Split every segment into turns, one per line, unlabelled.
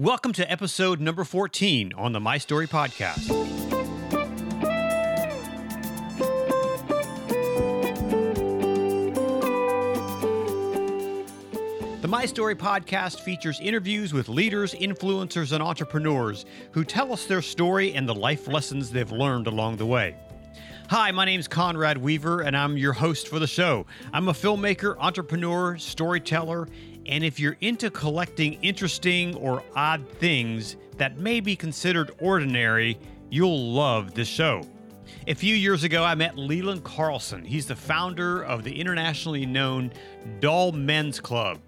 Welcome to episode number 14 on the My Story Podcast. The My Story podcast features interviews with leaders, influencers, and entrepreneurs who tell us their story and the life lessons they've learned along the way. Hi, my name is Conrad Weaver, and I'm your host for the show. I'm a filmmaker, entrepreneur, storyteller, and if you're into collecting interesting or odd things that may be considered ordinary, you'll love this show. A few years ago, I met Leland Carlson. He's the founder of the internationally known Dull Men's Club.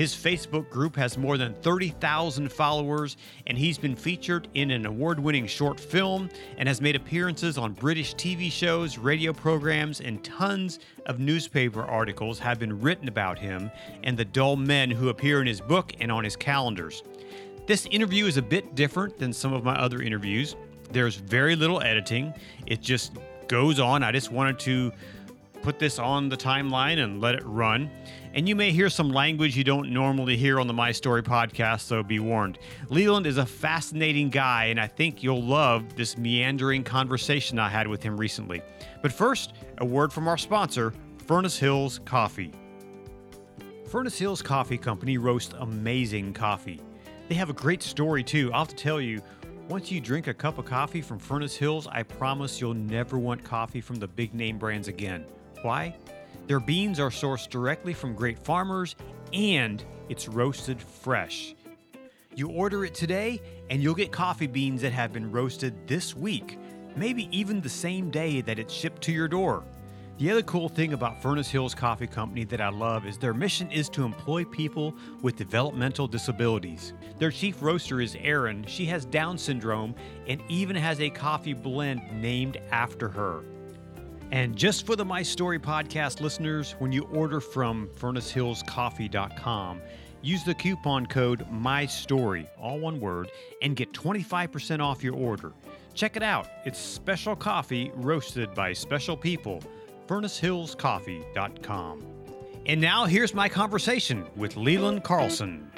His Facebook group has more than 30,000 followers, and he's been featured in an award winning short film and has made appearances on British TV shows, radio programs, and tons of newspaper articles have been written about him and the dull men who appear in his book and on his calendars. This interview is a bit different than some of my other interviews. There's very little editing, it just goes on. I just wanted to put this on the timeline and let it run. And you may hear some language you don't normally hear on the My Story podcast, so be warned. Leland is a fascinating guy, and I think you'll love this meandering conversation I had with him recently. But first, a word from our sponsor, Furnace Hills Coffee. Furnace Hills Coffee Company roasts amazing coffee. They have a great story, too. I'll have to tell you, once you drink a cup of coffee from Furnace Hills, I promise you'll never want coffee from the big name brands again. Why? Their beans are sourced directly from great farmers and it's roasted fresh. You order it today and you'll get coffee beans that have been roasted this week, maybe even the same day that it's shipped to your door. The other cool thing about Furnace Hills Coffee Company that I love is their mission is to employ people with developmental disabilities. Their chief roaster is Erin. She has Down syndrome and even has a coffee blend named after her. And just for the My Story podcast listeners, when you order from furnacehillscoffee.com, use the coupon code MyStory, all one word, and get 25% off your order. Check it out. It's special coffee roasted by special people. furnacehillscoffee.com. And now here's my conversation with Leland Carlson.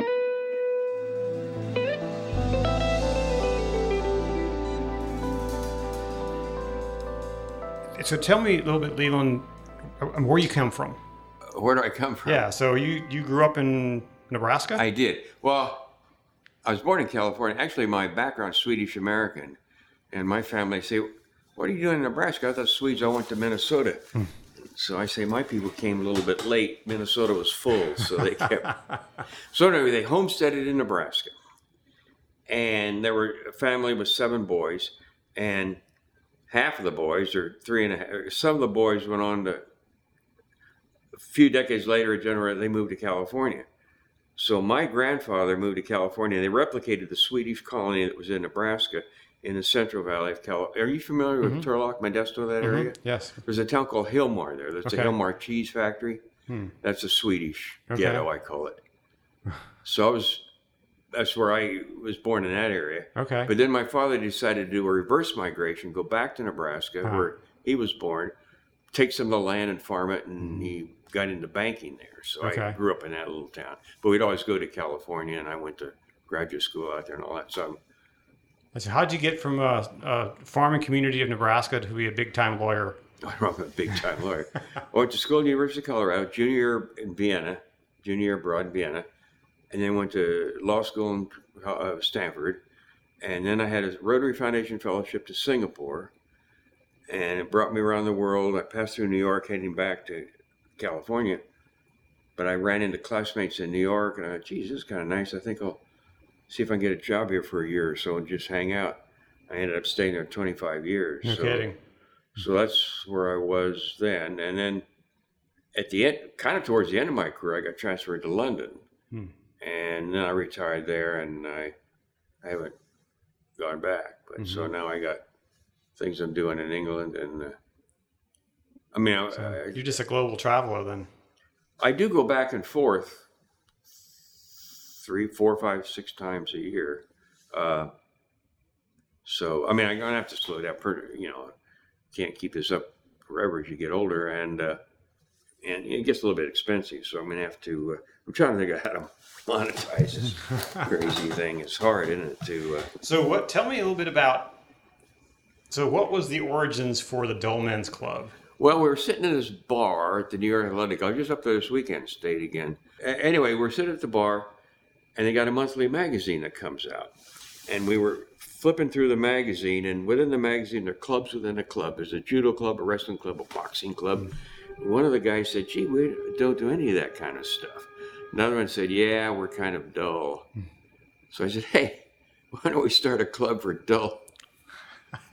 So tell me a little bit, Leland, where you come from.
Where do I come from?
Yeah, so you, you grew up in Nebraska?
I did. Well, I was born in California. Actually, my background's Swedish American, and my family say, "What are you doing in Nebraska?" I thought Swedes. I went to Minnesota. Hmm. So I say my people came a little bit late. Minnesota was full, so they kept. so anyway, they homesteaded in Nebraska, and there were a family with seven boys, and half of the boys, or three and a half, some of the boys went on to, a few decades later, a they moved to California. So my grandfather moved to California. They replicated the Swedish colony that was in Nebraska in the Central Valley of California. Are you familiar with mm-hmm. Turlock, Modesto, that mm-hmm. area?
Yes.
There's a town called Hilmar there. That's okay. a Hilmar cheese factory. Hmm. That's a Swedish okay. ghetto, I call it. So I was that's where I was born in that area.
Okay.
But then my father decided to do a reverse migration, go back to Nebraska, uh-huh. where he was born, take some of the land and farm it, and he got into banking there. So okay. I grew up in that little town. But we'd always go to California, and I went to graduate school out there and all that. So.
So how'd you get from a, a farming community of Nebraska to be a big time lawyer?
I'm a big time lawyer. I went to school at the University of Colorado, junior year in Vienna, junior year abroad in Vienna and then went to law school in uh, Stanford. And then I had a Rotary Foundation fellowship to Singapore, and it brought me around the world. I passed through New York, heading back to California. But I ran into classmates in New York, and I thought, geez, this is kind of nice. I think I'll see if I can get a job here for a year or so and just hang out. I ended up staying there 25 years.
No
so,
kidding.
So that's where I was then. And then at the end, kind of towards the end of my career, I got transferred to London. Hmm and then I retired there, and I I haven't gone back. But mm-hmm. so now I got things I'm doing in England, and uh, I mean, so
I, you're just a global traveler then.
I do go back and forth three, four, five, six times a year. Uh, so I mean, I'm gonna have to slow down. Per, you know, can't keep this up forever as you get older, and uh, and it gets a little bit expensive. So I'm gonna have to uh, I'm trying to think of how to monetize this crazy thing. It's hard, isn't it? To uh,
So what? Tell me a little bit about. So what was the origins for the Dull Men's Club?
well, we were sitting in this bar at the New York Athletic. I was just up there this weekend, stayed again. A- anyway, we're sitting at the bar, and they got a monthly magazine that comes out, and we were flipping through the magazine, and within the magazine, there are clubs within a club. There's a judo club, a wrestling club, a boxing club. One of the guys said, "Gee, we don't do any of that kind of stuff." Another one said, "Yeah, we're kind of dull." So I said, "Hey, why don't we start a club for dull?"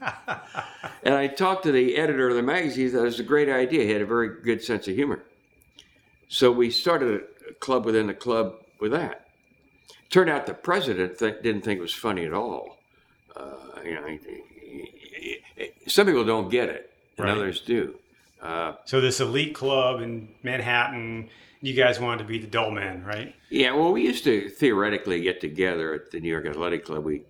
and I talked to the editor of the magazine. That was a great idea. He had a very good sense of humor. So we started a club within a club with that. Turned out the president th- didn't think it was funny at all. Uh, you know, he- he- he- some people don't get it, and
Right.
others do. Uh,
So this elite club in Manhattan, you guys wanted to be the Dull Men, right?
Yeah, well, we used to theoretically get together at the New York Athletic Club. We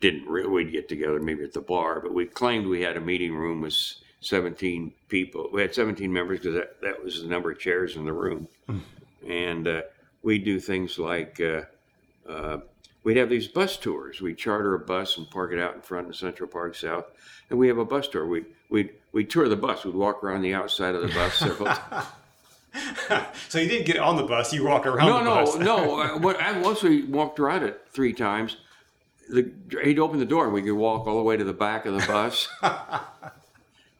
didn't really we'd get together maybe at the bar, but we claimed we had a meeting room with 17 people. We had 17 members because that, that was the number of chairs in the room. And uh, we do things like uh, uh, we'd have these bus tours. We'd charter a bus and park it out in front of Central Park South. And we have a bus tour. We'd, we'd, we'd tour the bus. We'd walk around the outside of the bus several times.
so you didn't get on the bus; you walked around
No,
the
no,
bus.
no. What I once we walked around it three times. The, he'd open the door and we could walk all the way to the back of the bus.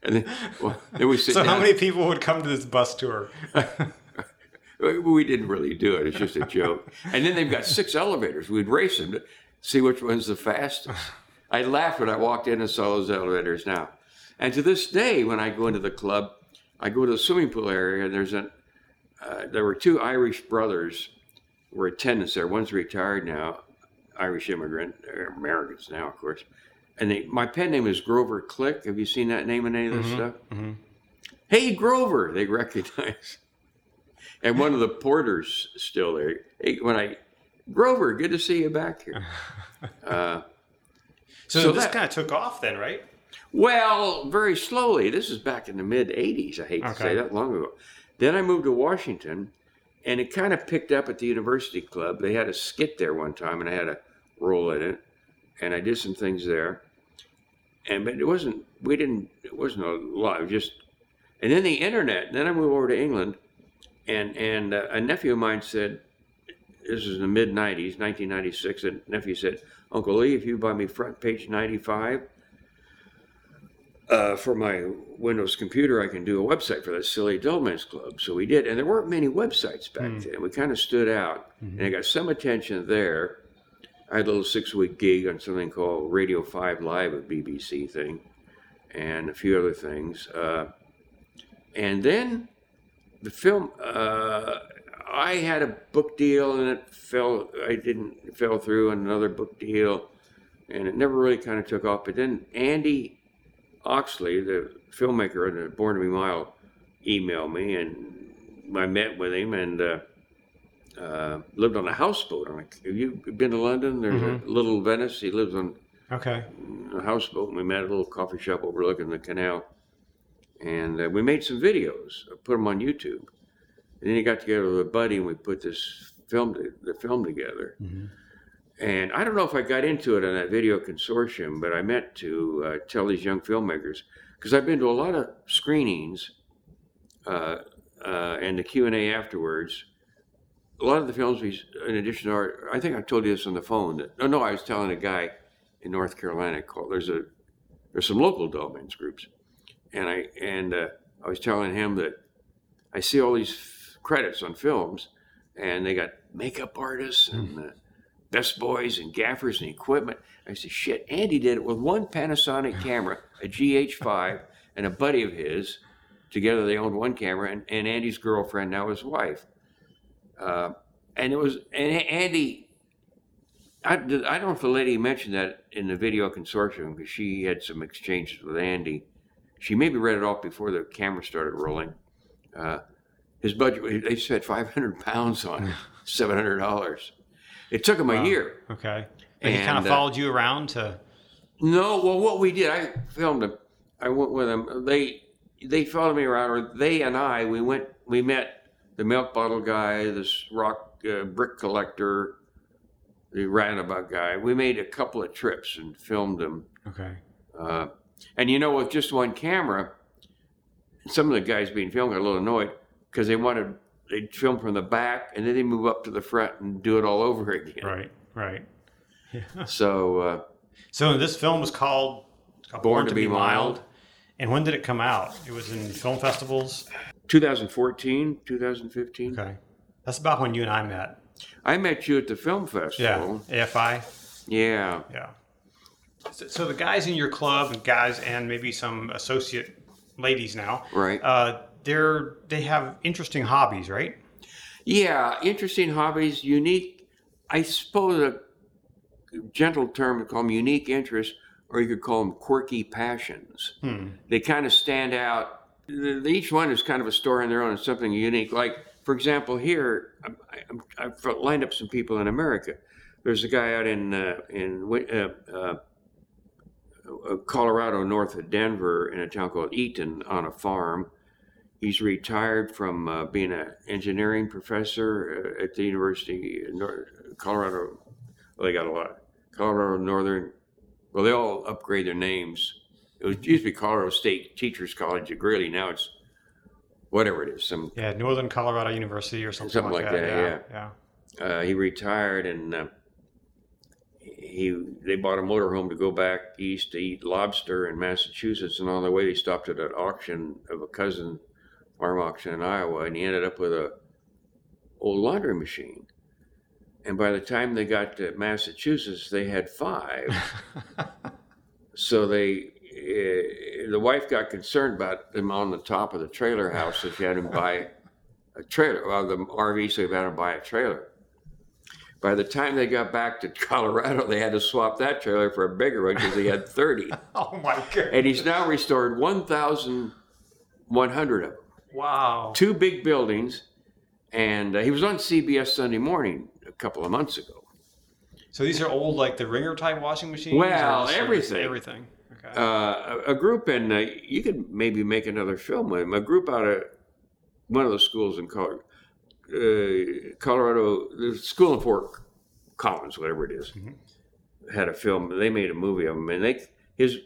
and then, well, then we sit
So
down.
how many people would come to this bus tour?
we didn't really do it. It's just a joke. And then they've got six elevators. We'd race them to see which one's the fastest. I laughed when I walked in and saw those elevators now. And to this day, when I go into the club, I go to the swimming pool area. And there's an uh, there were two Irish brothers who were attendants there. One's retired now, Irish immigrant, they're Americans now, of course. And they, my pen name is Grover Click. Have you seen that name in any of this stuff? Hey, Grover, they recognize. And one of the porters still there. Hey, when I, Grover, good to see you back here. Uh,
So,
So
this kind of took off then, right?
well, very slowly. This is back in the mid 80s. I hate to say that long ago. Then I moved to Washington, and it kind of picked up at the University Club. They had a skit there one time, and I had a role in it, and I did some things there. And but it wasn't. We didn't. It wasn't a lot. It was just. And then the internet. And then I moved over to England, and and uh, a nephew of mine said, "This is in the mid '90s, 1996." And nephew said, "Uncle Lee, if you buy me FrontPage 95." Uh, for my Windows computer, I can do a website for that silly Dull Club. So we did, and there weren't many websites back then. We kind of stood out, and I got some attention there. I had a little six-week gig on something called Radio Five Live, a BBC thing, and a few other things. Uh, and then the film, uh, I had a book deal, and it fell. I didn't it fell through, and another book deal, and it never really kind of took off. But then Andy Oxley, the filmmaker in the Born to Be Mild, emailed me, and I met with him and uh, uh, lived on a houseboat. I'm like, "Have you been to London? There's a little Venice. He lives on
Okay.
a houseboat. And we met at a little coffee shop overlooking the canal, and uh, we made some videos. I put them on YouTube. And then he got together with a buddy, and we put this film, to, the film together. And I don't know if I got into it on that video consortium, but I meant to uh, tell these young filmmakers because I've been to a lot of screenings uh, uh, and the Q and A afterwards. A lot of the films, we, in addition to our, I think I told you this on the phone. That, no, no, I was telling a guy in North Carolina called. There's a there's some local dull men's groups, and I and uh, I was telling him that I see all these f- credits on films, and they got makeup artists and uh, best boys and gaffers and equipment. I said, shit, Andy did it with one Panasonic camera, a GH5, and a buddy of his. Together they owned one camera, and, and Andy's girlfriend, now his wife. Uh, and it was, and Andy, I, I don't know if the lady mentioned that in the video consortium because she had some exchanges with Andy. She maybe read it off before the camera started rolling. Uh, his budget, they spent 500 pounds on $700. It took him a year.
Okay. And, he kind of
uh,
followed you around to.
No, well, what we did, I filmed them. I went with them. They they followed me around, or they and I, we went, we met the milk bottle guy, this rock uh, brick collector, the roundabout guy. We made a couple of trips and filmed them.
Okay.
Uh, and you know, with just one camera, some of the guys being filmed got a little annoyed because they wanted they'd film from the back and then they move up to the front and do it all over again.
Right. Right.
So uh,
So this film was called, called
Born to Be Mild.
And when did it come out? It was in film festivals.
2014, 2015.
Okay. That's about when you and I met.
I met you at the film festival. Yeah.
AFI.
Yeah.
Yeah. So, so the guys in your club guys and maybe some associate ladies now,
Right.
uh, they're they have interesting hobbies, right?
Yeah, interesting hobbies, unique. I suppose a gentle term to call them unique interests, or you could call them quirky passions.
Hmm.
They kind of stand out. Each one is kind of a story on their own and something unique. Like, for example, here I'm- I'm- I've lined up some people in America. There's a guy out in uh, in uh, uh, uh, Colorado, north of Denver, in a town called Eaton, on a farm. He's retired from uh, being an engineering professor uh, at the University of Nor- Colorado. Well, they got a lot. Colorado Northern. Well, they all upgrade their names. It was it used to be Colorado State Teachers College at Greeley. Now it's whatever it is. Some
Yeah, Northern Colorado University or something,
Something
like,
like
that.
that,
yeah.
uh, he retired and uh, he they bought a motorhome to go back east to eat lobster in Massachusetts, and on the way they stopped at an auction of a cousin farm auction in Iowa, and he ended up with a old laundry machine. And by the time they got to Massachusetts, they had five. so they, uh, the wife got concerned about them on the top of the trailer house, so she had him buy a trailer, well, the RV, so they had him buy a trailer. By the time they got back to Colorado, they had to swap that trailer for a bigger one because he had 30.
oh my god!
and he's now restored 1,100 of them.
Wow.
Two big buildings. And uh, he was on CBS Sunday morning a couple of months ago.
So these are old, like the wringer type washing machines.
Well, everything.
Everything. Okay.
Uh, a, a group in, uh, you could maybe make another film with him. A group out of one of the schools in Colorado, uh, Colorado the school in Fort Collins, whatever it is, had a film. They made a movie of him, and they his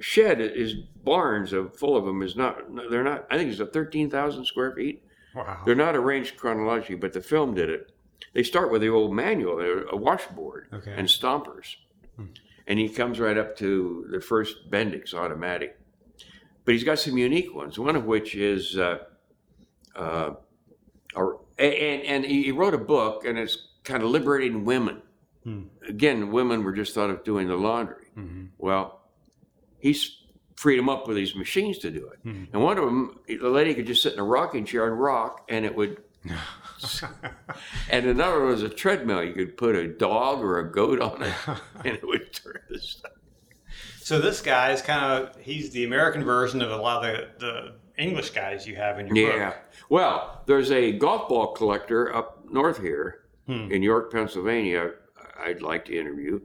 shed, is barns of full of them is not. They're not. I think it's a thirteen thousand square feet.
wow.
They're not arranged chronologically, but the film did it. They start with the old manual, a washboard
Okay.
and stompers. And he comes right up to the first Bendix automatic. But he's got some unique ones, one of which is, uh, uh, or, and, and he wrote a book, and it's kind of liberating women.
Hmm.
Again, women were just thought of doing the laundry.
Mhm.
Well, he's freed them up with these machines to do it.
Hmm.
And one of them, the lady could just sit in a rocking chair and rock, and it would. and another was a treadmill. You could put a dog or a goat on it, and it would turn the stuff.
So this guy is kind of he's the American version of a lot of the, the English guys you have in your
Yeah.
book.
Well, there's a golf ball collector up north here
Hmm.
in York, Pennsylvania. I'd like to interview.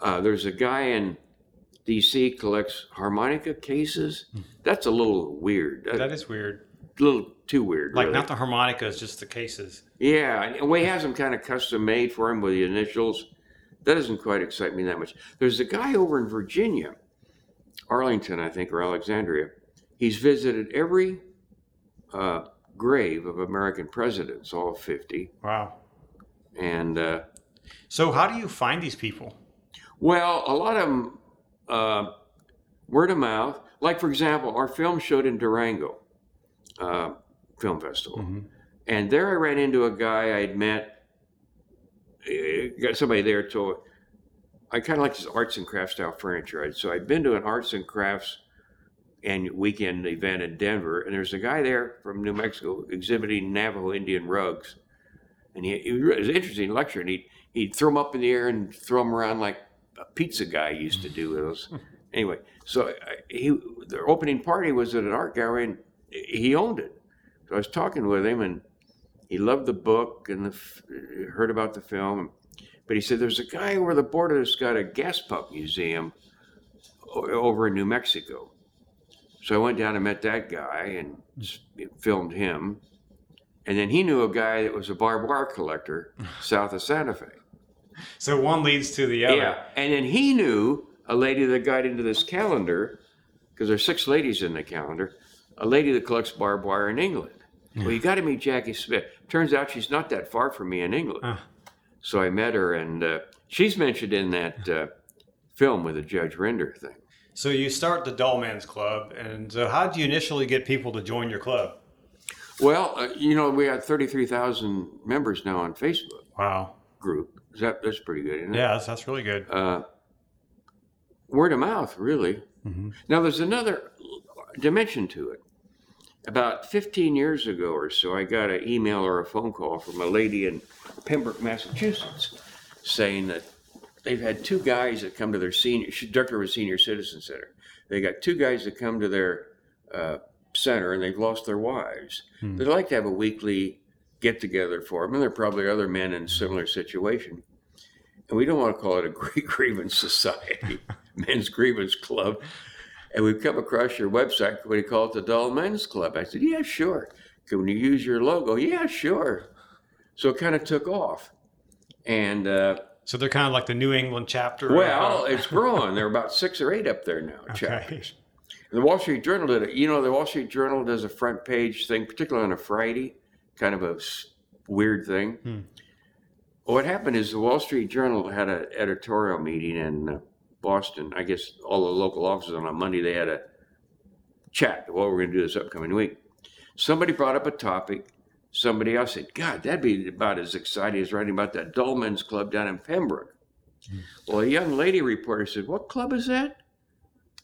Uh, there's a guy in D.C. collects harmonica cases. That's a little weird.
That is weird.
a little too weird.
Like
really.
not the harmonicas, just the cases.
Yeah, and we have them kind of custom made for him with the initials. That doesn't quite excite me that much. There's a guy over in Virginia, Arlington, I think, or Alexandria. He's visited every uh, grave of American presidents, all 50.
Wow.
And, uh,
So how do you find these people?
well, a lot of them, uh, word of mouth. Like, for example, our film showed in Durango uh, Film Festival.
Mhm.
And there I ran into a guy I'd met. uh, Got somebody there told. I kind of like this arts and crafts style furniture. So I'd been to an arts and crafts and weekend event in Denver, and there's a guy there from New Mexico exhibiting Navajo Indian rugs, and he, it was an interesting lecture. And he'd he'd throw them up in the air and throw them around like a pizza guy used to do with those. anyway, so I, he the opening party was at an art gallery, and he owned it. So I was talking with him, and he loved the book and the, heard about the film. But he said, "There's a guy over the border that's got a gas pump museum over in New Mexico." So I went down and met that guy and filmed him. And then he knew a guy that was a barbed wire collector south of Santa Fe.
So one leads to the other.
Yeah. And then he knew a lady that got into this calendar, because there's six ladies in the calendar, a lady that collects barbed wire in England. Well, you got to meet Jackie Smith. Turns out she's not that far from me in England.
Ah.
So I met her, and uh, she's mentioned in that uh, film with the Judge Render thing.
So you start the Dull Man's Club, and uh, how do you initially get people to join your club?
Well, uh, you know, we got 33,000 members now on Facebook
Wow.
group. Is that, that's pretty good, isn't it?
Yeah, that's, that's really good.
Uh, word of mouth, really.
Mhm.
Now, there's another dimension to it. About 15 years ago or so, I got an email or a phone call from a lady in Pembroke, Massachusetts, saying that they've had two guys that come to their senior, director of a senior citizen center. They got two guys that come to their uh, center and they've lost their wives.
Hmm.
They'd like to have a weekly get together for them, and there are probably other men in a similar situation. And we don't want to call it a great grievance society, men's grievance club. And we've come across your website. What do you call it? The Dull Men's Club. I said, yeah, sure. Can you use your logo? Yeah, sure. So it kind of took off. And uh,
So they're kind of like the New England chapter.
well, it's growing. There are about six or eight up there now.
okay.
chapters. The Wall Street Journal did it. You know, the Wall Street Journal does a front page thing, particularly on a Friday, kind of a weird thing.
Hmm.
What happened is the Wall Street Journal had an editorial meeting in uh, Boston. I guess all the local offices on a Monday they had a chat. What we're going to do this upcoming week. Somebody brought up a topic. Somebody else said, "God, that'd be about as exciting as writing about that Dull Men's Club down in Pembroke." Well, a young lady reporter said, "What club is that?"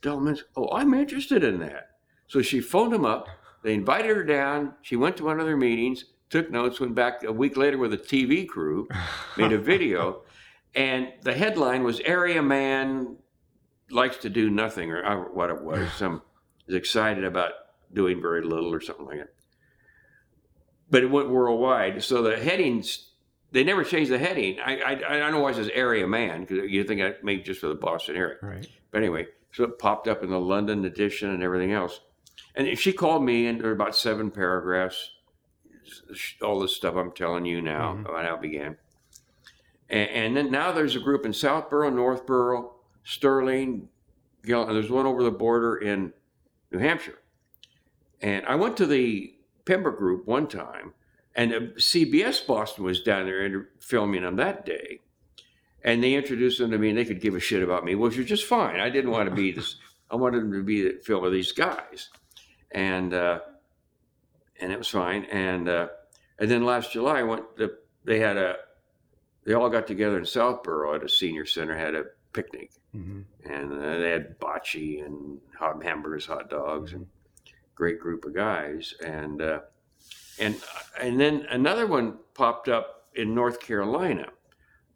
Dull Men's. Oh, I'm interested in that. So she phoned him up. They invited her down. She went to one of their meetings, took notes, went back a week later with a TV crew, made a video, and the headline was "Area Man likes to do nothing," or uh, what it was. Some is excited about doing very little, or something like that. But it went worldwide. So the headings they never changed the heading. I I, I don't know why it says "Area Man" because you think I made just for the Boston area.
Right.
But anyway, so it popped up in the London edition and everything else. And she called me, and there were about seven paragraphs, all this stuff I'm telling you now
Mhm.
about how it began. And, and then now there's a group in Southborough, Northborough, Sterling, Gill- and there's one over the border in New Hampshire. And I went to the Pembroke group one time, and uh, CBS Boston was down there inter- filming them that day and they introduced them to me and they could give a shit about me, which was just fine. I didn't want to be this. I wanted them to be the film of these guys, and uh, and it was fine. And uh, and then last July, I went. The, they had a. They all got together in Southborough at a senior center, had a picnic,
hmm
and uh, they had bocce and hot hamburgers, hot dogs, and great group of guys. And uh, and and then another one popped up in North Carolina.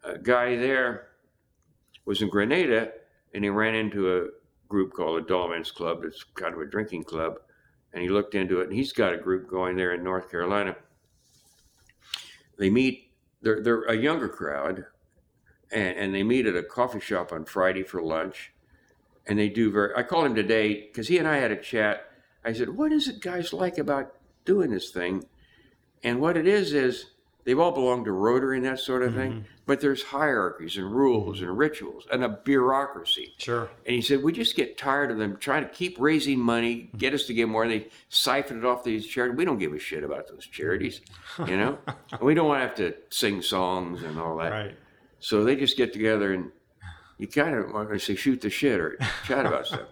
A guy there was in Grenada, and he ran into a group called the Dull Men's Club. It's kind of a drinking club, and he looked into it, and he's got a group going there in North Carolina. They meet. They're they're a younger crowd, and, and they meet at a coffee shop on Friday for lunch. And they do very. I called him today because he and I had a chat. I said, "What is it guys like about doing this thing?" And what it is is they've all belonged to Rotary and that sort of thing, mm-hmm. but there's hierarchies and rules and rituals and a bureaucracy.
Sure.
And he said, We just get tired of them trying to keep raising money, mm-hmm. get us to give more, and they siphon it off these charities. We don't give a shit about those charities, mm-hmm. you know? we don't want to have to sing songs and all that.
Right.
So they just get together and you kind of want to say shoot the shit or chat about stuff.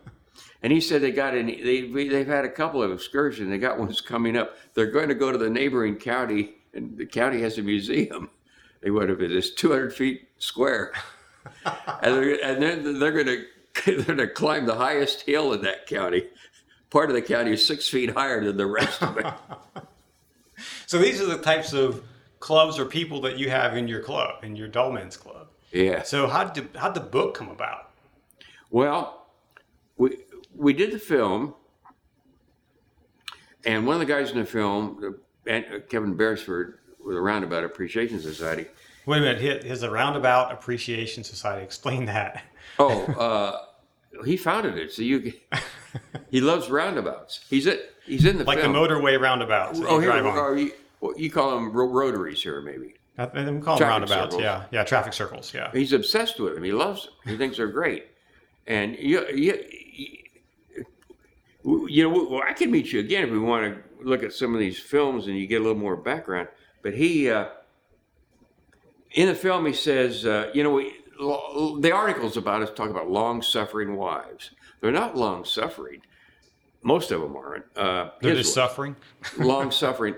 And he said they got in. They they've had a couple of excursions. They got ones coming up. They're going to go to the neighboring county, and the county has a museum. They would have it is 200 feet square, and they're, and then they're going to they're going to climb the highest hill in that county. Part of the county is six feet higher than the rest of it.
So these are the types of clubs or people that you have in your club, in your Dull Men's Club.
Yeah.
So how did how did the book come about?
Well, we we did the film, and one of the guys in the film, Kevin Beresford, with the Roundabout Appreciation Society.
Wait a minute. His, his Roundabout Appreciation Society. Explain that.
Oh, uh, he founded it. So you, he loves roundabouts. He's it. He's in the
Like
film.
the motorway roundabouts
Oh,
you
here, are you, what you call them ro- rotaries here, maybe.
I think we call them roundabouts.
circles.
Yeah, yeah, traffic circles. Yeah.
He's obsessed with them. He loves them. He thinks they're great. And you, you, you, you know, well, I can meet you again if we want to look at some of these films and you get a little more background. But he, uh, in the film, he says, uh, you know, we, lo- the articles about us talk about long-suffering wives. They're not long-suffering. Most of them aren't. Uh,
They're just
wife
suffering.
long suffering.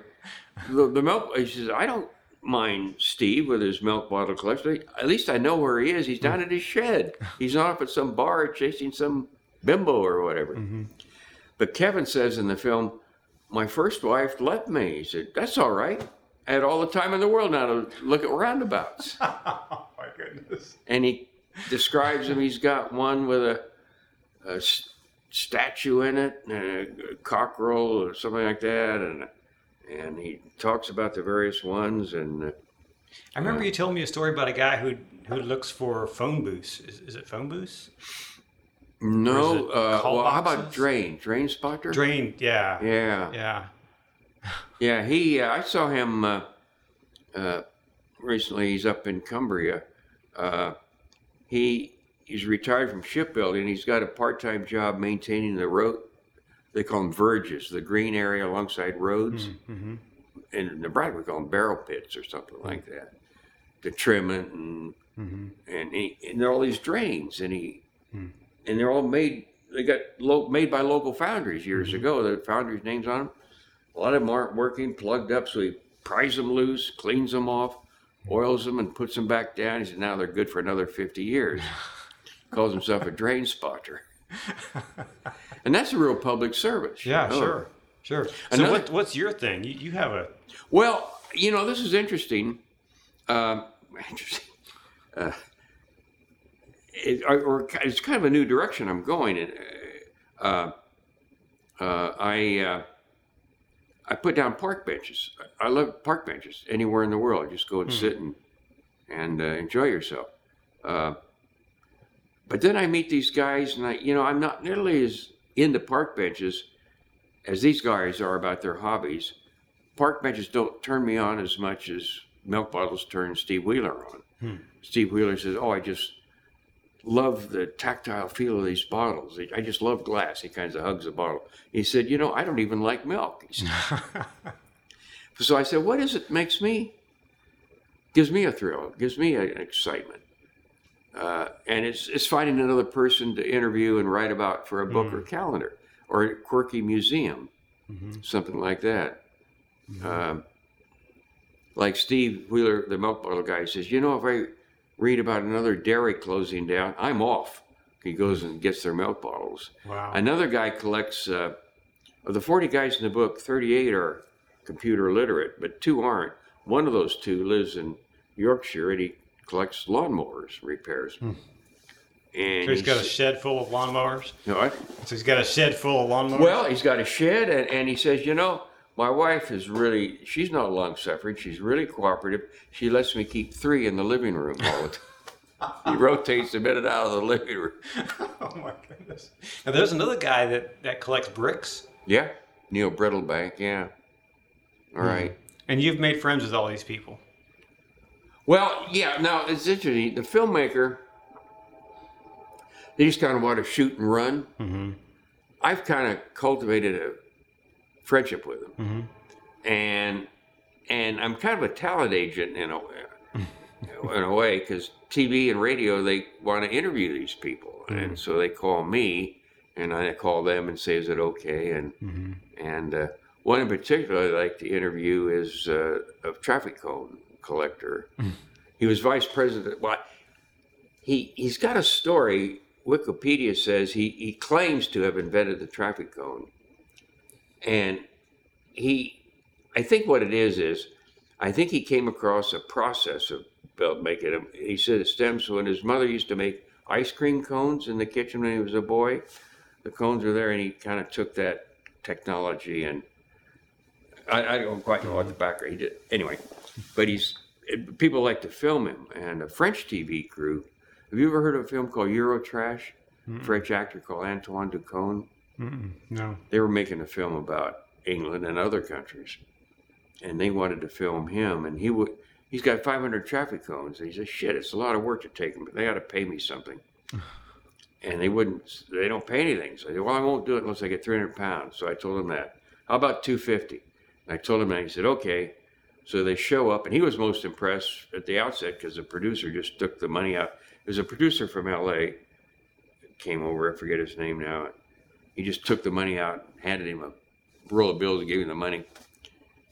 The, the milk, he says, I don't mind Steve with his milk bottle collection. At least I know where he is. He's down at his shed. He's not up at some bar chasing some bimbo or whatever. But Kevin says in the film, My first wife left me. He said, That's all right. I had all the time in the world now to look at roundabouts.
oh my goodness.
and he describes him. He's got one with a, a s- statue in it, and a cockerel or something like that, and and he talks about the various ones. And uh,
I remember you telling me a story about a guy who who looks for phone booths. Is, is it phone booths?
No, uh,
call
well, how about? Drain? Drain spotter?
Drain. Yeah.
Yeah,
Yeah.
yeah. He, uh, I saw him uh, uh, recently. He's up in Cumbria. Uh, he he's retired from shipbuilding. He's got a part-time job maintaining the road. They call them verges, the green area alongside roads.
Mm-hmm.
In Nebraska, we call them barrel pits or something like that. To trim it and
Mm-hmm.
and, he, and there are all these drains, and he
Hmm.
And they're all made. They got lo, made by local foundries years
Mm-hmm.
ago. The foundries' names on them. A lot of them aren't working, plugged up. So he pries them loose, cleans them off, oils them, and puts them back down. He said now they're good for another fifty years. Calls himself a drain spotter, and that's a real public service. you
Yeah.
know.
Sure. Sure. So what, what's your thing? You, you have a
Well, you know, this is interesting. Um, interesting. Uh, it, or, or it's kind of a new direction I'm going in. Uh, uh, I uh, I put down park benches. I love park benches anywhere in the world. Just go and sit and and uh, enjoy yourself. Uh, but then I meet these guys, and I, you know, I'm not nearly as into park benches as these guys are about their hobbies park benches don't turn me on as much as milk bottles turn Steve Wheeler on.
Hmm.
Steve Wheeler says, "Oh, I just love the tactile feel of these bottles. I just love glass." He kind of hugs the bottle. He said, "You know, I don't even like milk." So I said, "What is it makes me? Gives me a thrill. Gives me an excitement." Uh, and it's it's finding another person to interview and write about for a book or calendar or a quirky museum, something like that. Um, like Steve Wheeler, the milk bottle guy, says, you know, if I read about another dairy closing down, I'm off. He goes and gets their milk bottles.
wow.
Another guy collects, uh, of the 40 guys in the book, 38 are computer literate, but two aren't. One of those two lives in Yorkshire and he collects lawnmowers, repairs. And
so he's got a shed full of lawnmowers.
you know what?
So he's got a shed full of lawnmowers.
Well, he's got a shed, and, and he says, you know, my wife is really, she's not long suffering. She's really cooperative. She lets me keep three in the living room all the time. he rotates them in and out of the living room.
oh my goodness. Now there's another guy that that collects bricks,
Yeah, Neil Brittlebank, yeah. All right.
and you've made friends with all these people.
Well, yeah, now it's interesting. The filmmaker, they just kind of want to shoot and run.
Mm-hmm.
I've kind of cultivated a friendship with him,
Mm-hmm.
and and I'm kind of a talent agent in a in a way because TV and radio they want to interview these people, and so they call me, and I call them and say, "Is it okay?" and
Mm-hmm.
and uh, one in particular I like to interview is uh, a traffic cone collector. he was vice president. Well, he he's got a story. Wikipedia says he, he claims to have invented the traffic cone, and he, I think what it is is, I think he came across a process of belt making. He said it stems when his mother used to make ice cream cones in the kitchen when he was a boy. The cones were there, and he kind of took that technology and I, I don't quite know what the background he did. Anyway, but he's it, people like to film him, and a French TV crew. Have you ever heard of a film called Eurotrash? Hmm. French actor called Antoine de Caunes.
Mm-mm. No.
They were making a film about England and other countries, and they wanted to film him, and he would. He's got 500 traffic cones. And he says, "Shit, it's a lot of work to take them, but they ought to pay me something." and they wouldn't. They don't pay anything. So I said, "Well, I won't do it unless I get 300 pounds." So I told him that. How about 250? And I told him that. He said, "Okay." So they show up, and he was most impressed at the outset because the producer just took the money out. There's a producer from L.A. came over. I forget his name now. He just took the money out, handed him a roll of bills, and gave him the money.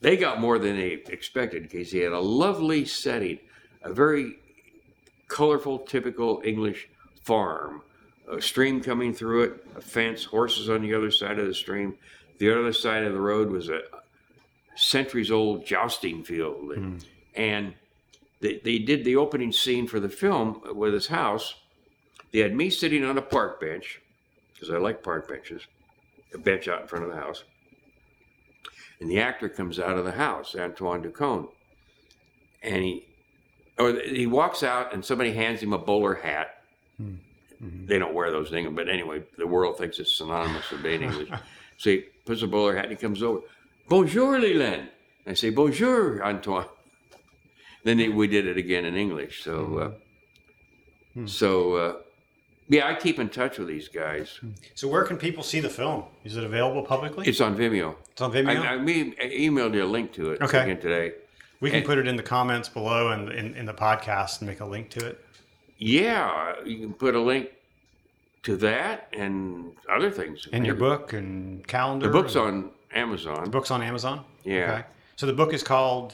They got more than they expected because he had a lovely setting, a very colorful, typical English farm, a stream coming through it, a fence, horses on the other side of the stream. The other side of the road was a centuries old jousting field. And, and they, they did the opening scene for the film with his house. They had me sitting on a park bench, because I like park benches, a bench out in front of the house. And the actor comes out of the house, Antoine de Caunes, and he, or he walks out, and somebody hands him a bowler hat. They don't wear those things, but anyway, the world thinks it's synonymous with being English. so he puts a bowler hat, and he comes over. Bonjour, Leland. I say, Bonjour, Antoine. Then he, we did it again in English. So, uh, so uh, yeah, I keep in touch with these guys.
So where can people see the film? Is it available publicly?
It's on Vimeo.
It's on Vimeo.
I, I, me- I emailed you a link to it
Okay.
again today.
we can
and-
put it in the comments below and in, in the podcast and make a link to it.
Yeah, you can put a link to that and other things.
And your book and calendar.
The book's on Amazon.
The Books on Amazon.
Yeah.
So the book is called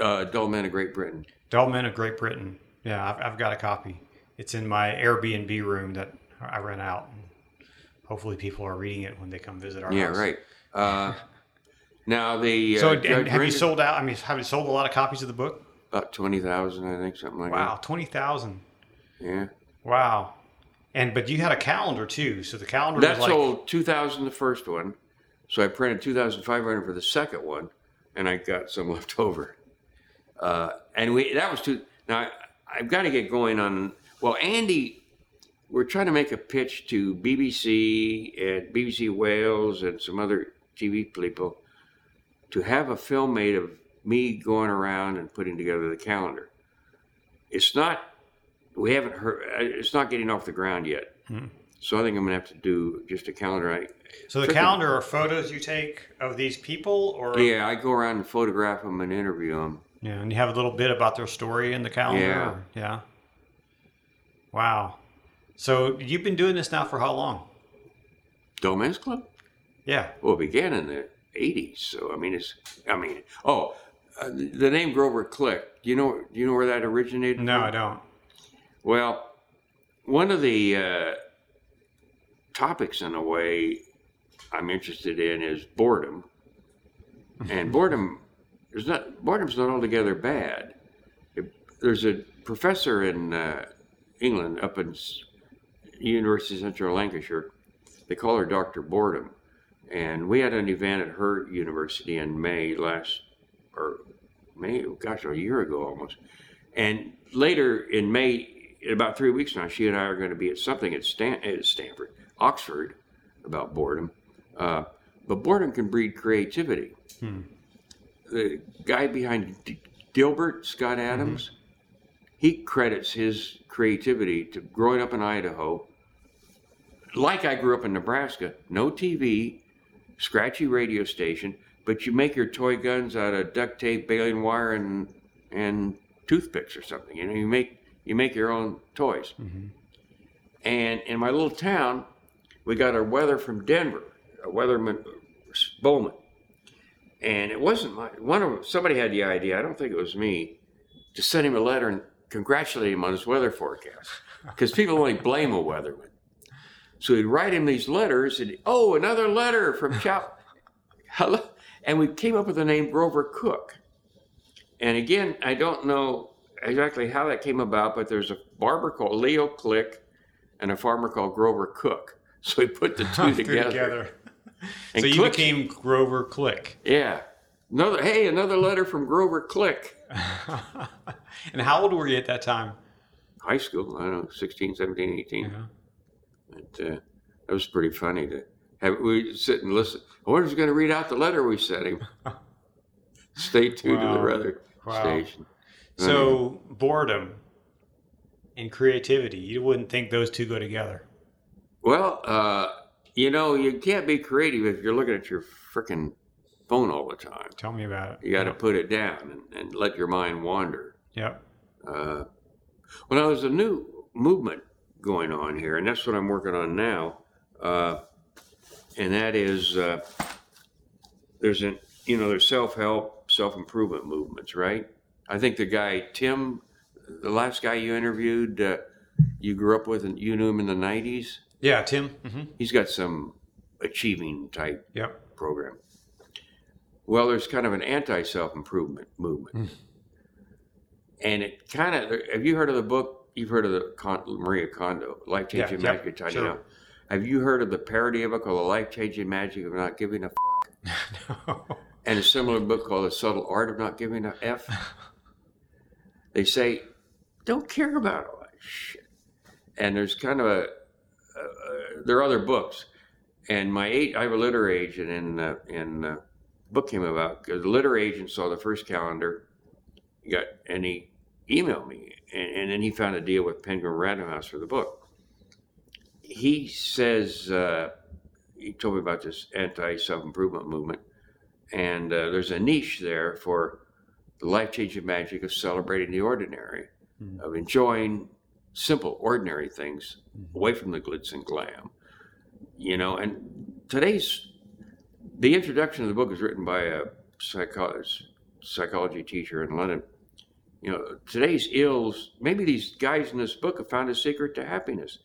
Uh, Dull Men of Great Britain.
Dull Men of Great Britain. Yeah, I've, I've got a copy. It's in my Airbnb room that I rent out. Hopefully, people are reading it when they come visit our
Yeah,
house.
right. Uh, now the uh,
So, and have you sold out? I mean, have you sold a lot of copies of the book?
about twenty thousand? I think something like that.
Wow, twenty thousand.
Yeah,
Wow. And but you had a calendar too, so the calendar
that
was like
sold two thousand the first one, so I printed two thousand five hundred for the second one, and I got some left over. Uh, and we that was two. Now I, I've got to get going on. Well, Andy, we're trying to make a pitch to BBC and BBC Wales and some other TV people to have a film made of me going around and putting together the calendar. It's not. We haven't heard. uh, It's not getting off the ground yet. So I think I'm gonna have to do just a calendar. I,
So the calendar are photos you take of these people, or
yeah, I go around and photograph them and interview them.
Yeah, and you have a little bit about their story in the calendar.
Yeah.
yeah. Wow. So you've been doing this now for how long?
Domains Club.
Yeah.
Well, it began in the '80s, so I mean, it's. I mean, oh, uh, the name Grover Click. Do you know? Do you know where that originated?
No,
from?
I don't.
Well, one of the uh, topics, in a way, I'm interested in is boredom, and boredom is not boredom's not altogether bad. It, there's a professor in uh, England up in University of Central Lancashire. They call her Doctor Boredom, and we had an event at her university in May last, or May, gosh, a year ago almost. And later in May, in about three weeks now, she and I are going to be at something at, Stan- at Stanford, Oxford, about boredom. Uh, but boredom can breed creativity. The guy behind D- Dilbert, Scott Adams, he credits his creativity to growing up in Idaho. Like I grew up in Nebraska, no TV, scratchy radio station, but you make your toy guns out of duct tape, baling wire, and and toothpicks or something. You know, you make you make your own toys. Mm-hmm. And in my little town, we got our weather from Denver, a weatherman Bowman, and it wasn't my one of somebody had the idea. I don't think it was me to send him a letter and congratulate him on his weather forecast because people only blame a weatherman. So he'd write him these letters, and oh, another letter from Chow. Hello, and we came up with the name Grover Cook. And again, I don't know exactly how that came about, but there's a barber called Leo Click and a farmer called Grover Cook. So we put the two together. And
so you
Click-
became Grover Click.
Yeah. Another hey, another letter from Grover Click.
and how old were you at that time?
High school, I don't know, 16, 17, 18.
Yeah.
But, uh, that was pretty funny to have we sit and listen. I wonder who's going to read out the letter we sent him. Stay tuned
Wow.
to the other
Wow.
station.
So boredom and creativity, you wouldn't think those two go together.
Well, uh, you know, you can't be creative if you're looking at your freaking phone all the time.
Tell me about it.
You got to
Yep.
put it down and, and let your mind wander.
Yep.
Uh, well, now there's a new movement going on here, and that's what I'm working on now. Uh, and that is uh, there's an you know there's self help, self improvement movements, right? I think the guy Tim, the last guy you interviewed, uh, you grew up with, and you knew him in the '90s.
Yeah, Tim. hmm
He's got some achieving type
Yep.
program. Well, there's kind of an anti self improvement movement. And it kind of, have you heard of the book? You've heard of the Con, Maria Kondo, Life Changing
Yeah,
Magic
yep,
of Tiny
sure.
Have you heard of the parody of it called The Life Changing Magic of Not Giving a F?
no.
And a similar book called The Subtle Art of Not Giving a F? they say, don't care about all that shit. And there's kind of a, uh, there are other books. And my eight, I have a literary agent, in, uh, and uh, book came about because the literary agent saw the first calendar, got and he emailed me, and, and then he found a deal with Penguin Random House for the book. He says uh, he told me about this anti self improvement movement, and uh, there's a niche there for the life changing magic of celebrating the ordinary,
Mhm.
of enjoying simple, ordinary things away from the glitz and glam. You know, and today's the introduction of the book is written by a psycho- psychology teacher in London. You know, today's ills, maybe these guys in this book have found a secret to happiness.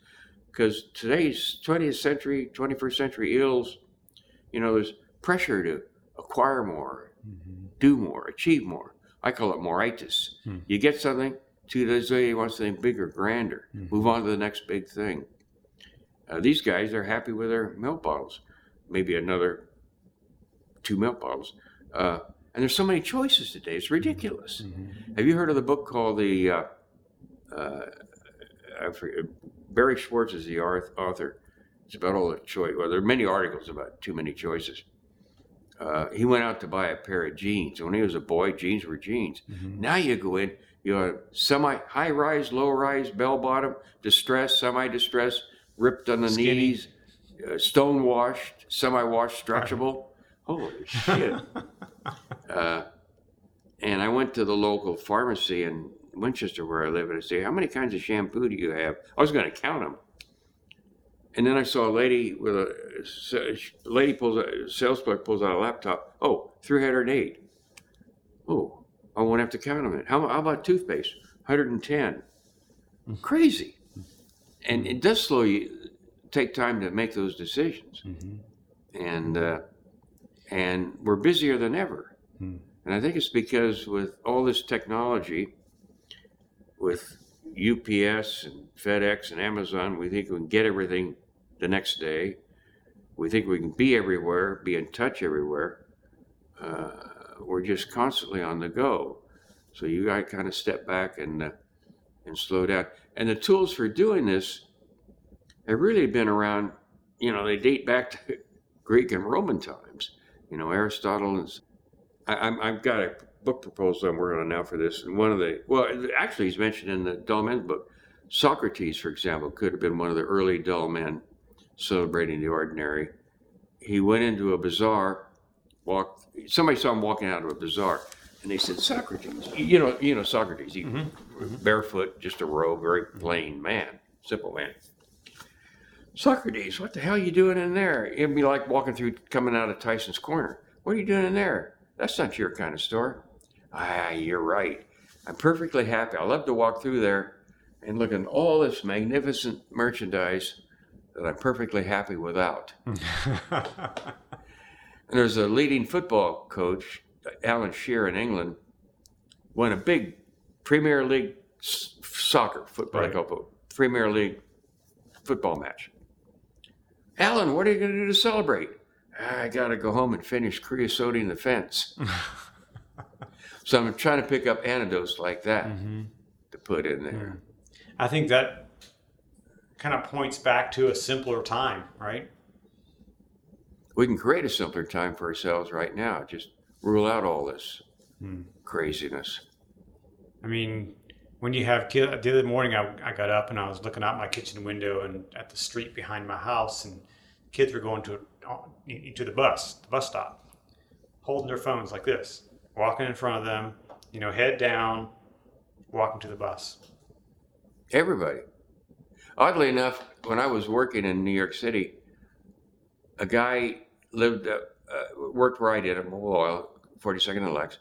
Because today's 20th century, 21st century ills, you know, there's pressure to acquire more,
Mhm.
do more, achieve more. I call it moritis.
Hmm.
You get something, two days later you want something bigger, grander.
Mhm.
Move on to the next big thing. Uh, these guys are happy with their milk bottles, maybe another two milk bottles. Uh, and there's so many choices today; it's ridiculous.
Mhm.
Have you heard of the book called the? Uh, uh, I forget, Barry Schwartz is the author. It's about all the choice. Well, there are many articles about too many choices. Uh, he went out to buy a pair of jeans. When he was a boy, jeans were jeans.
Mhm.
Now you go in, you have semi high rise, low rise, bell bottom, distressed, semi distressed, ripped on the
Skinny.
knees, uh, stone washed, semi washed, stretchable. Holy shit. uh, and I went to the local pharmacy in Winchester where I live and I say, How many kinds of shampoo do you have? I was going to count them. And then I saw a lady with a, a lady pulls a sales clerk pulls out a laptop. Oh, 308. Oh, I won't have to count them. How, how about toothpaste? 110. Crazy. And it does slow you, take time to make those decisions.
Mhm.
And, uh, and we're busier than ever.
Hmm.
And I think it's because with all this technology, with UPS and FedEx and Amazon, we think we can get everything the next day. We think we can be everywhere, be in touch everywhere. Uh, we're just constantly on the go. So you got to kind of step back and uh, and slow down. And the tools for doing this have really been around. You know, they date back to Greek and Roman times. You know, Aristotle and I, I'm, I've got a book proposal I'm working on now for this. And one of the, well, actually, he's mentioned in the dull men's book. Socrates, for example, could have been one of the early dull men celebrating the ordinary. He went into a bazaar, walked, somebody saw him walking out of a bazaar, and they said, Socrates, you know, you know Socrates, he, mm-hmm. Mm-hmm. barefoot, just a robe, very plain man, simple man. Socrates, what the hell are you doing in there? It'd be like walking through, coming out of Tyson's Corner. What are you doing in there? That's not your kind of store. Ah, you're right. I'm perfectly happy. I love to walk through there and look at all this magnificent merchandise that I'm perfectly happy without. And there's a leading football coach, Alan Shearer in England, won a big Premier League soccer football,
Right.
Premier League football match. Alan, what are you going to do to celebrate? "Ah, I got to go home and finish creosoting the fence. so I'm trying to pick up anecdotes like that
Mhm.
to put in there.
I think that kind of points back to a simpler time, right?
We can create a simpler time for ourselves right now. Just rule out all this. craziness.
I mean, when you have kids, the other morning I, I got up and I was looking out my kitchen window and at the street behind my house, and kids were going to to the bus, the bus stop, holding their phones like this, walking in front of them, you know, head down, walking to the bus.
Everybody. Oddly enough, when I was working in New York City, a guy lived uh, uh, worked did at Mobil Oil, 42nd and Lex.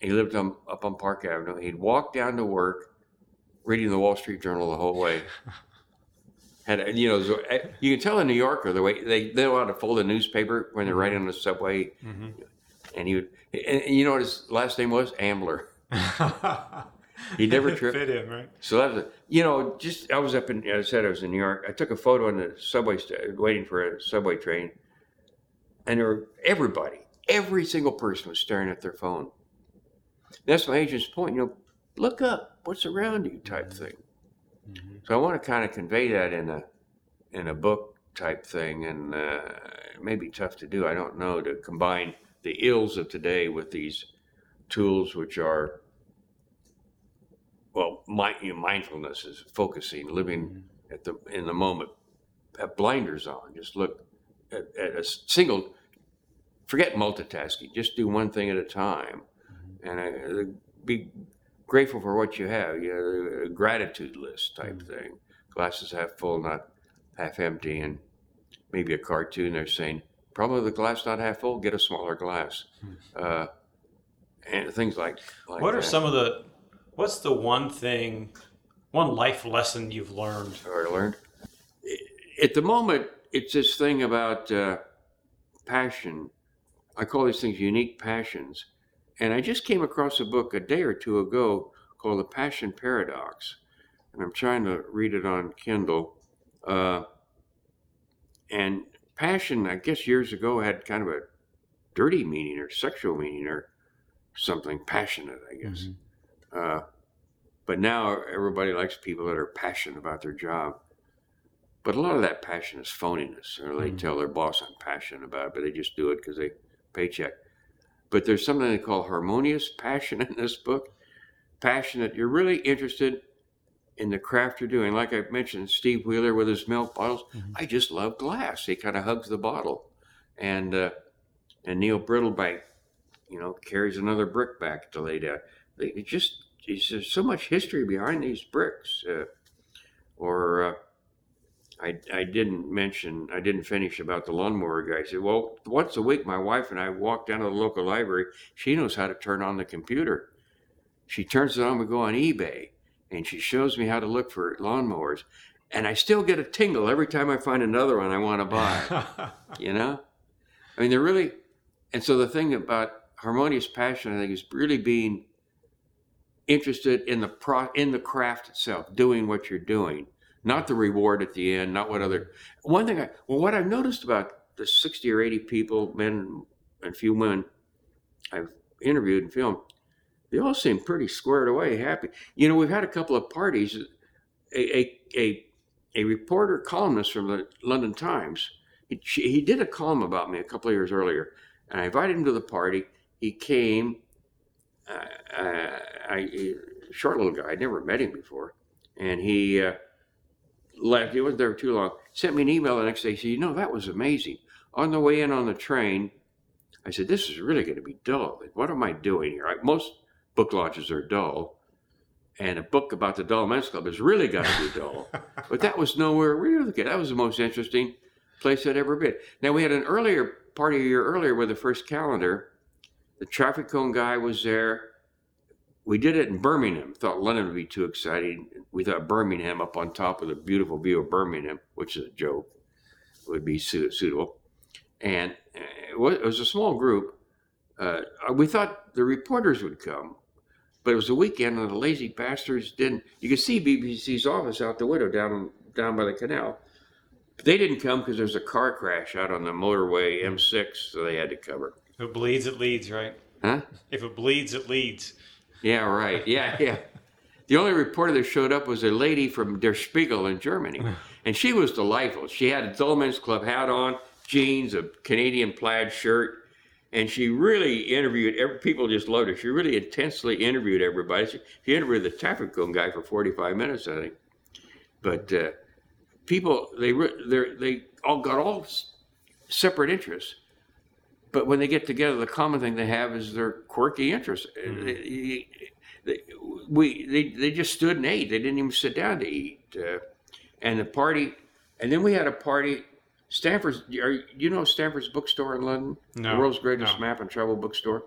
He lived on, up on Park Avenue. He'd walk down to work, reading the Wall Street Journal the whole way. Had you know, uh, you can tell a New Yorker the way they they know how to fold a newspaper when they're riding on the subway.
Mm-hmm.
And he would, and, you know what his last name was? Ambler. He never tripped.
Fit him, right?
So that was, a, you know, just I was up in, I said I was in New York. I took a photo on the subway, st- waiting for a subway train, and there were everybody, every single person was staring at their phone. That's my agent's point. You know, look up, what's around you, type thing.
Mm-hmm.
So I want to kind of convey that in a in a book type thing, and uh, it may be tough to do. I don't know to combine the ills of today with these tools, which are well, my, you know, mindfulness is focusing, living at the in the moment. Have blinders on. Just look at, at a single. Forget multitasking. Just do one thing at a time, and uh, be grateful for what you have. You know, a gratitude list type thing. Glasses half full, not half empty, and maybe a cartoon. They're saying, probably the glass not half full. Get a smaller glass." Uh, and things like. like
What are
that.
some of the? What's the one thing, one life lesson you've learned?
or learned. At the moment, it's this thing about uh, passion. I call these things unique passions. And I just came across a book a day or two ago called The Passion Paradox. And I'm trying to read it on Kindle. Uh, and passion, I guess years ago, had kind of a dirty meaning or sexual meaning or something passionate, I guess. Uh, but now everybody likes people that are passionate about their job. But a lot of that passion is phoniness, or they
Mhm.
tell their boss I'm passionate about it, but they just do it because they paycheck. But there's something they call harmonious passion in this book. Passionate, you're really interested in the craft you're doing. Like I mentioned, Steve Wheeler with his milk bottles.
Mhm.
I just love glass. He kind of hugs the bottle, and uh, and Neil Brittlebank, you know, carries another brick back to lay down. They it just there's so much history behind these bricks. Uh, or uh, I I didn't mention I didn't finish about the lawnmower guy. I said, well, once a week, my wife and I walk down to the local library. She knows how to turn on the computer. She turns it on. We go on eBay, and she shows me how to look for lawnmowers. And I still get a tingle every time I find another one I want to buy. you know, I mean, they're really. And so the thing about harmonious passion, I think, is really being interested in the pro in the craft itself, doing what you're doing, not the reward at the end, not what other. One thing I well, what I've noticed about the sixty or eighty people, men and a few women, I've interviewed and filmed, they all seem pretty squared away, happy. You know, we've had a couple of parties. A a a, a reporter columnist from the London Times. He, he did a column about me a couple of years earlier, and I invited him to the party. He came. Uh, uh, I, he- short little guy. I'd never met him before, and he uh, left. He wasn't there too long. Sent me an email the next day. He said, "You know, that was amazing." On the way in on the train, I said, "This is really going to be dull. What am I doing here?" I, most book launches are dull, and a book about the Dull Men's Club is really got to be dull. But that was nowhere really good. That was the most interesting place I'd ever been. Now we had an earlier party a year earlier with the first calendar. The traffic cone guy was there. We did it in Birmingham. Thought London would be too exciting. We thought Birmingham up on top with a beautiful view of Birmingham, which is a joke, would be suitable. And uh, it was, a small group. Uh, we thought the reporters would come, but it was a weekend and the lazy bastards didn't. You could see BBC's office out the window down down by the canal. They didn't come because there was a car crash out on the motorway M6, so they had to cover.
If it bleeds, it leads, right?
Huh?
If it bleeds, it leads.
Yeah, right. Yeah, yeah. The only reporter that showed up was a lady from Der Spiegel in Germany, and she was delightful. She had a Dull Men's Club hat on, jeans, a Canadian plaid shirt, and she really interviewed every people just loved her. She really intensely interviewed everybody. She, she interviewed the traffic cone guy for 45 minutes, I think. But uh, people, they they they all got all separate interests. But when they get together, the common thing they have is their quirky interests. Mm-hmm. They, they, we they, they just stood and ate. They didn't even sit down to eat. Uh, and the party, and then we had a party Stanford's, are, you know Stanford's bookstore in London?
No.
The world's greatest no. map and travel bookstore.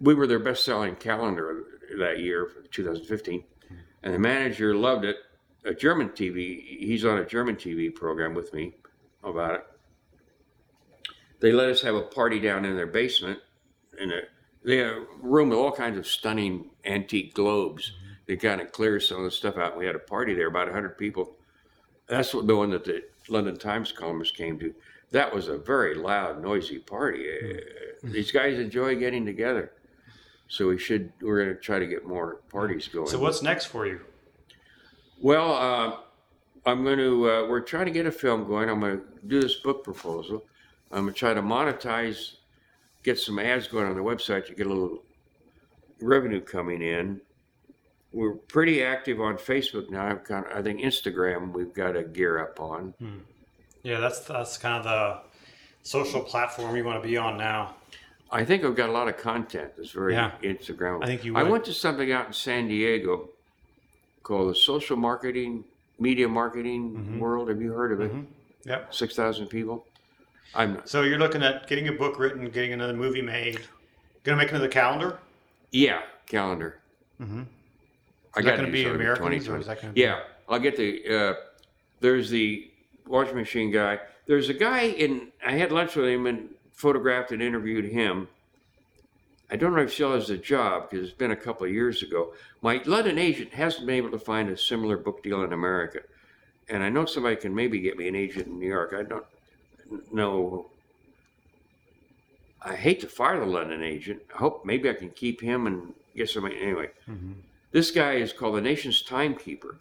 We were their best selling calendar that year, 2015. And the manager loved it. A German TV, he's on a German TV program with me about it. They let us have a party down in their basement in a, they had a room with all kinds of stunning antique globes. They kind of cleared some of the stuff out. We had a party there, about 100 people. That's the one that the London Times columnist came to. That was a very loud, noisy party. Mm-hmm. These guys enjoy getting together, so we should. We're going to try to get more parties going.
So what's next for you?
Well, uh, I'm going to. Uh, we're trying to get a film going. I'm going to do this book proposal. I'm going to try to monetize, get some ads going on the website to get a little revenue coming in we're pretty active on Facebook now. I've got, I think Instagram we've got to gear up on. Hmm.
Yeah, that's that's kind of the social platform you want to be on now.
I think I've got a lot of content that's very yeah. Instagram.
I think you. Would.
I went to something out in San Diego called the Social Marketing Media Marketing mm-hmm. World. Have you heard of it? Mm-hmm.
Yep.
Six thousand people. I'm.
So you're looking at getting a book written, getting another movie made, gonna make another calendar.
Yeah, calendar.
Mm-hmm. I got going to be Americans, or is that going to?
Yeah, I'll get the. Uh, there's the washing machine guy. There's a guy in. I had lunch with him and photographed and interviewed him. I don't know if he still has a job because it's been a couple of years ago. My London agent hasn't been able to find a similar book deal in America, and I know somebody can maybe get me an agent in New York. I don't know. I hate to fire the London agent. I hope maybe I can keep him and get somebody anyway. Mm-hmm. This guy is called the nation's timekeeper.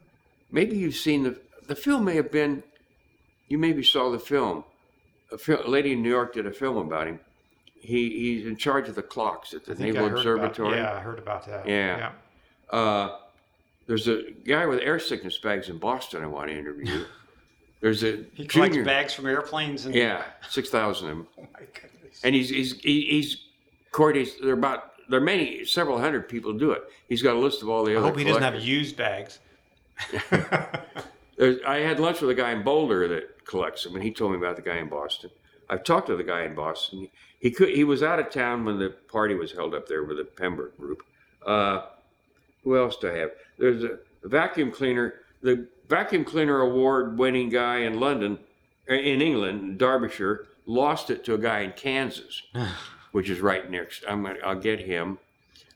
Maybe you've seen the the film. May have been you maybe saw the film. A, film, a lady in New York did a film about him. He he's in charge of the clocks at the Naval Observatory.
About, yeah, I heard about that.
Yeah. yeah. Uh, there's a guy with air sickness bags in Boston I want to interview. There's a
he collects junior, bags from airplanes and
yeah, six thousand of them. Oh my goodness! And he's he's he's coordinates. They're about there are many, several hundred people do it. He's got a list of all the I other.
I hope he doesn't have used bags.
I had lunch with a guy in Boulder that collects them, and he told me about the guy in Boston. I've talked to the guy in Boston. He could. He was out of town when the party was held up there with the Pembroke group. Uh, who else do I have? There's a, a vacuum cleaner. The vacuum cleaner award winning guy in London, in England, Derbyshire, lost it to a guy in Kansas. which is right next. I'm gonna, I'll get him.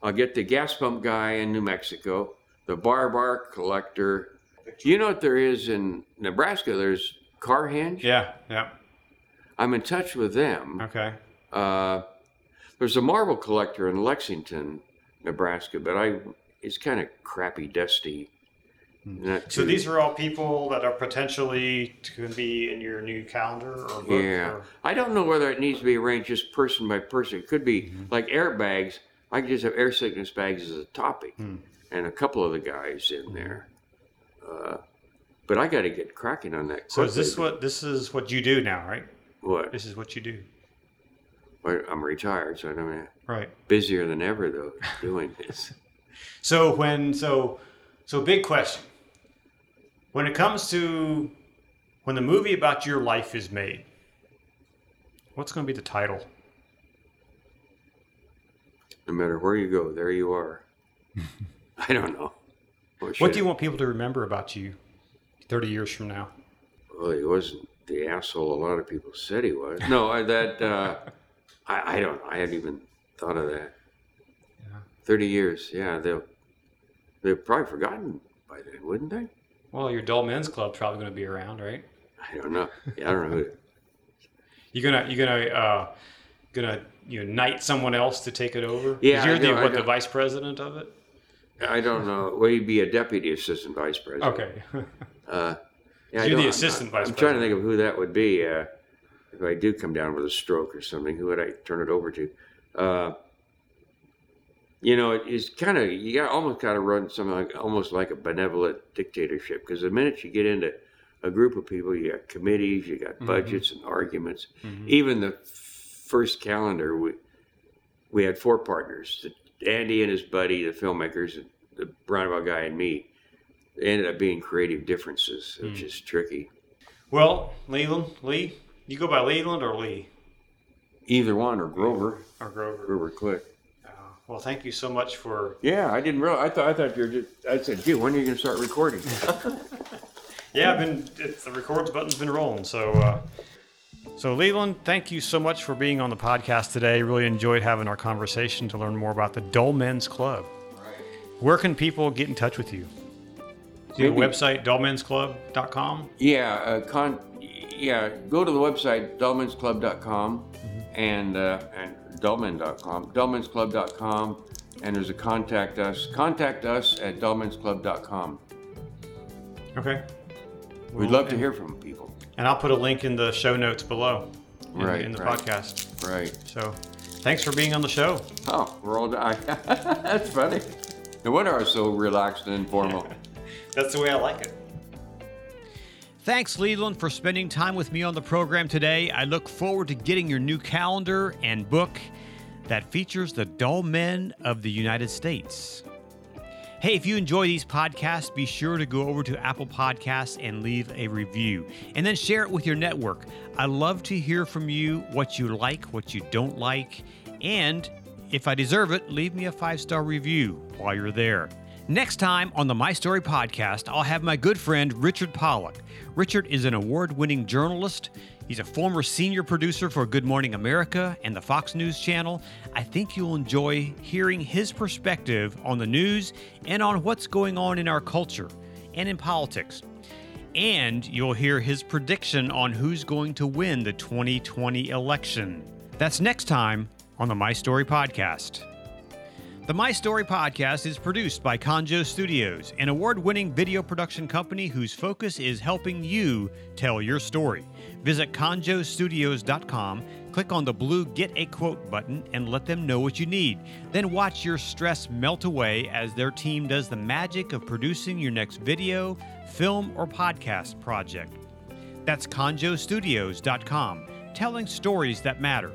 I'll get the gas pump guy in New Mexico, the bar bar collector. You know what there is in Nebraska? There's Car-Henge.
Yeah, yeah.
I'm in touch with them.
Okay.
Uh, there's a marble collector in Lexington, Nebraska, but I it's kind of crappy, dusty.
So these are all people that are potentially going to be in your new calendar or book?
Yeah.
Or?
I don't know whether it needs to be arranged just person by person. It could be mm-hmm. like airbags. I could just have air sickness bags as a topic mm. and a couple of the guys in mm-hmm. there. Uh, but I got to get cracking on that.
So is this what this is what you do now, right?
What?
This is what you do.
Well, I'm retired, so I'm
right
busier than ever though doing this.
so when so so big question when it comes to when the movie about your life is made, what's going to be the title?
No matter where you go, there you are. I don't know.
What, do you want people to remember about you 30 years from now?
Well, he wasn't the asshole a lot of people said he was. No, I, that, uh, I, I don't I hadn't even thought of that. Yeah. 30 years, yeah. They'll, they've probably forgotten by then, wouldn't they?
Well, your Dull Men's Club's probably going to be around, right?
I don't know. Yeah, I don't know who.
you gonna you gonna uh, gonna you know, knight someone else to take it over?
Yeah,
you're the what the vice president of it.
I don't know. Well, you'd be a deputy assistant vice president.
Okay.
uh,
yeah, you're the assistant
I'm,
vice.
I'm
president.
trying to think of who that would be. Uh, if I do come down with a stroke or something, who would I turn it over to? You know, it's kind of you got almost got to run something like almost like a benevolent dictatorship because the minute you get into a group of people, you got committees, you got mm-hmm. budgets and arguments. Mm-hmm. Even the first calendar, we we had four partners: Andy and his buddy, the filmmakers, and the Brownville guy, and me. It ended up being creative differences, which mm. is tricky.
Well, Leland, Lee, you go by Leland or Lee
Either one or Grover,
or Grover.
Grover Click.
Well, thank you so much for.
Yeah, I didn't realize. I thought I thought you were just. I said, "Gee, when are you going to start recording?"
Yeah, I've been it, the record button's been rolling. So, uh, so Leland, thank you so much for being on the podcast today. Really enjoyed having our conversation to learn more about the Dull Men's Club. Right. Where can people get in touch with you? Do you website, dullmensclub.com?
Yeah, uh, con, yeah. Go to the website dullmensclub.com and uh, and dullman.com, dullmensclub.com, and there's a contact us. Contact us at dullmensclub.com.
Okay.
We'd
Well,
love to hear from people.
And I'll put a link in the show notes below in,
Right,
in the
right.
podcast.
Right.
So thanks for being on the show.
Oh, we're all die. That's funny. No wonder I was so relaxed and informal.
That's the way I like it. Thanks, Leland, for spending time with me on the program today. I look forward to getting your new calendar and book that features the dull men of the United States. Hey, if you enjoy these podcasts, be sure to go over to Apple Podcasts and leave a review. And then share it with your network. I love to hear from you what you like, what you don't like, and if I deserve it, leave me a five star review while you're there. Next time on the My Story podcast, I'll have my good friend Richard Pollock. Richard is an award winning journalist. He's a former senior producer for Good Morning America and the Fox News Channel. I think you'll enjoy hearing his perspective on the news and on what's going on in our culture and in politics. And you'll hear his prediction on who's going to win the 2020 election. That's next time on the My Story Podcast. The My Story podcast is produced by Conjo Studios, an award winning video production company whose focus is helping you tell your story. Visit conjostudios.com, click on the blue Get a Quote button, and let them know what you need. Then watch your stress melt away as their team does the magic of producing your next video, film, or podcast project. That's conjostudios.com, telling stories that matter.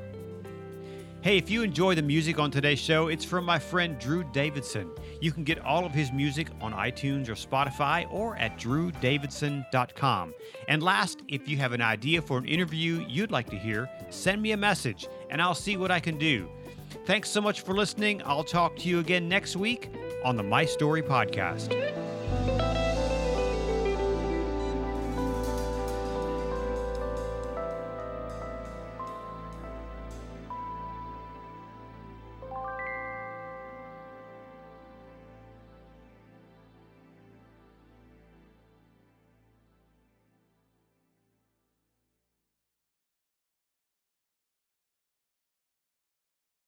Hey, if you enjoy the music on today's show, it's from my friend Drew Davidson. You can get all of his music on iTunes or Spotify or at drewdavidson.com. And last, if you have an idea for an interview you'd like to hear, send me a message and I'll see what I can do. Thanks so much for listening. I'll talk to you again next week on the My Story Podcast.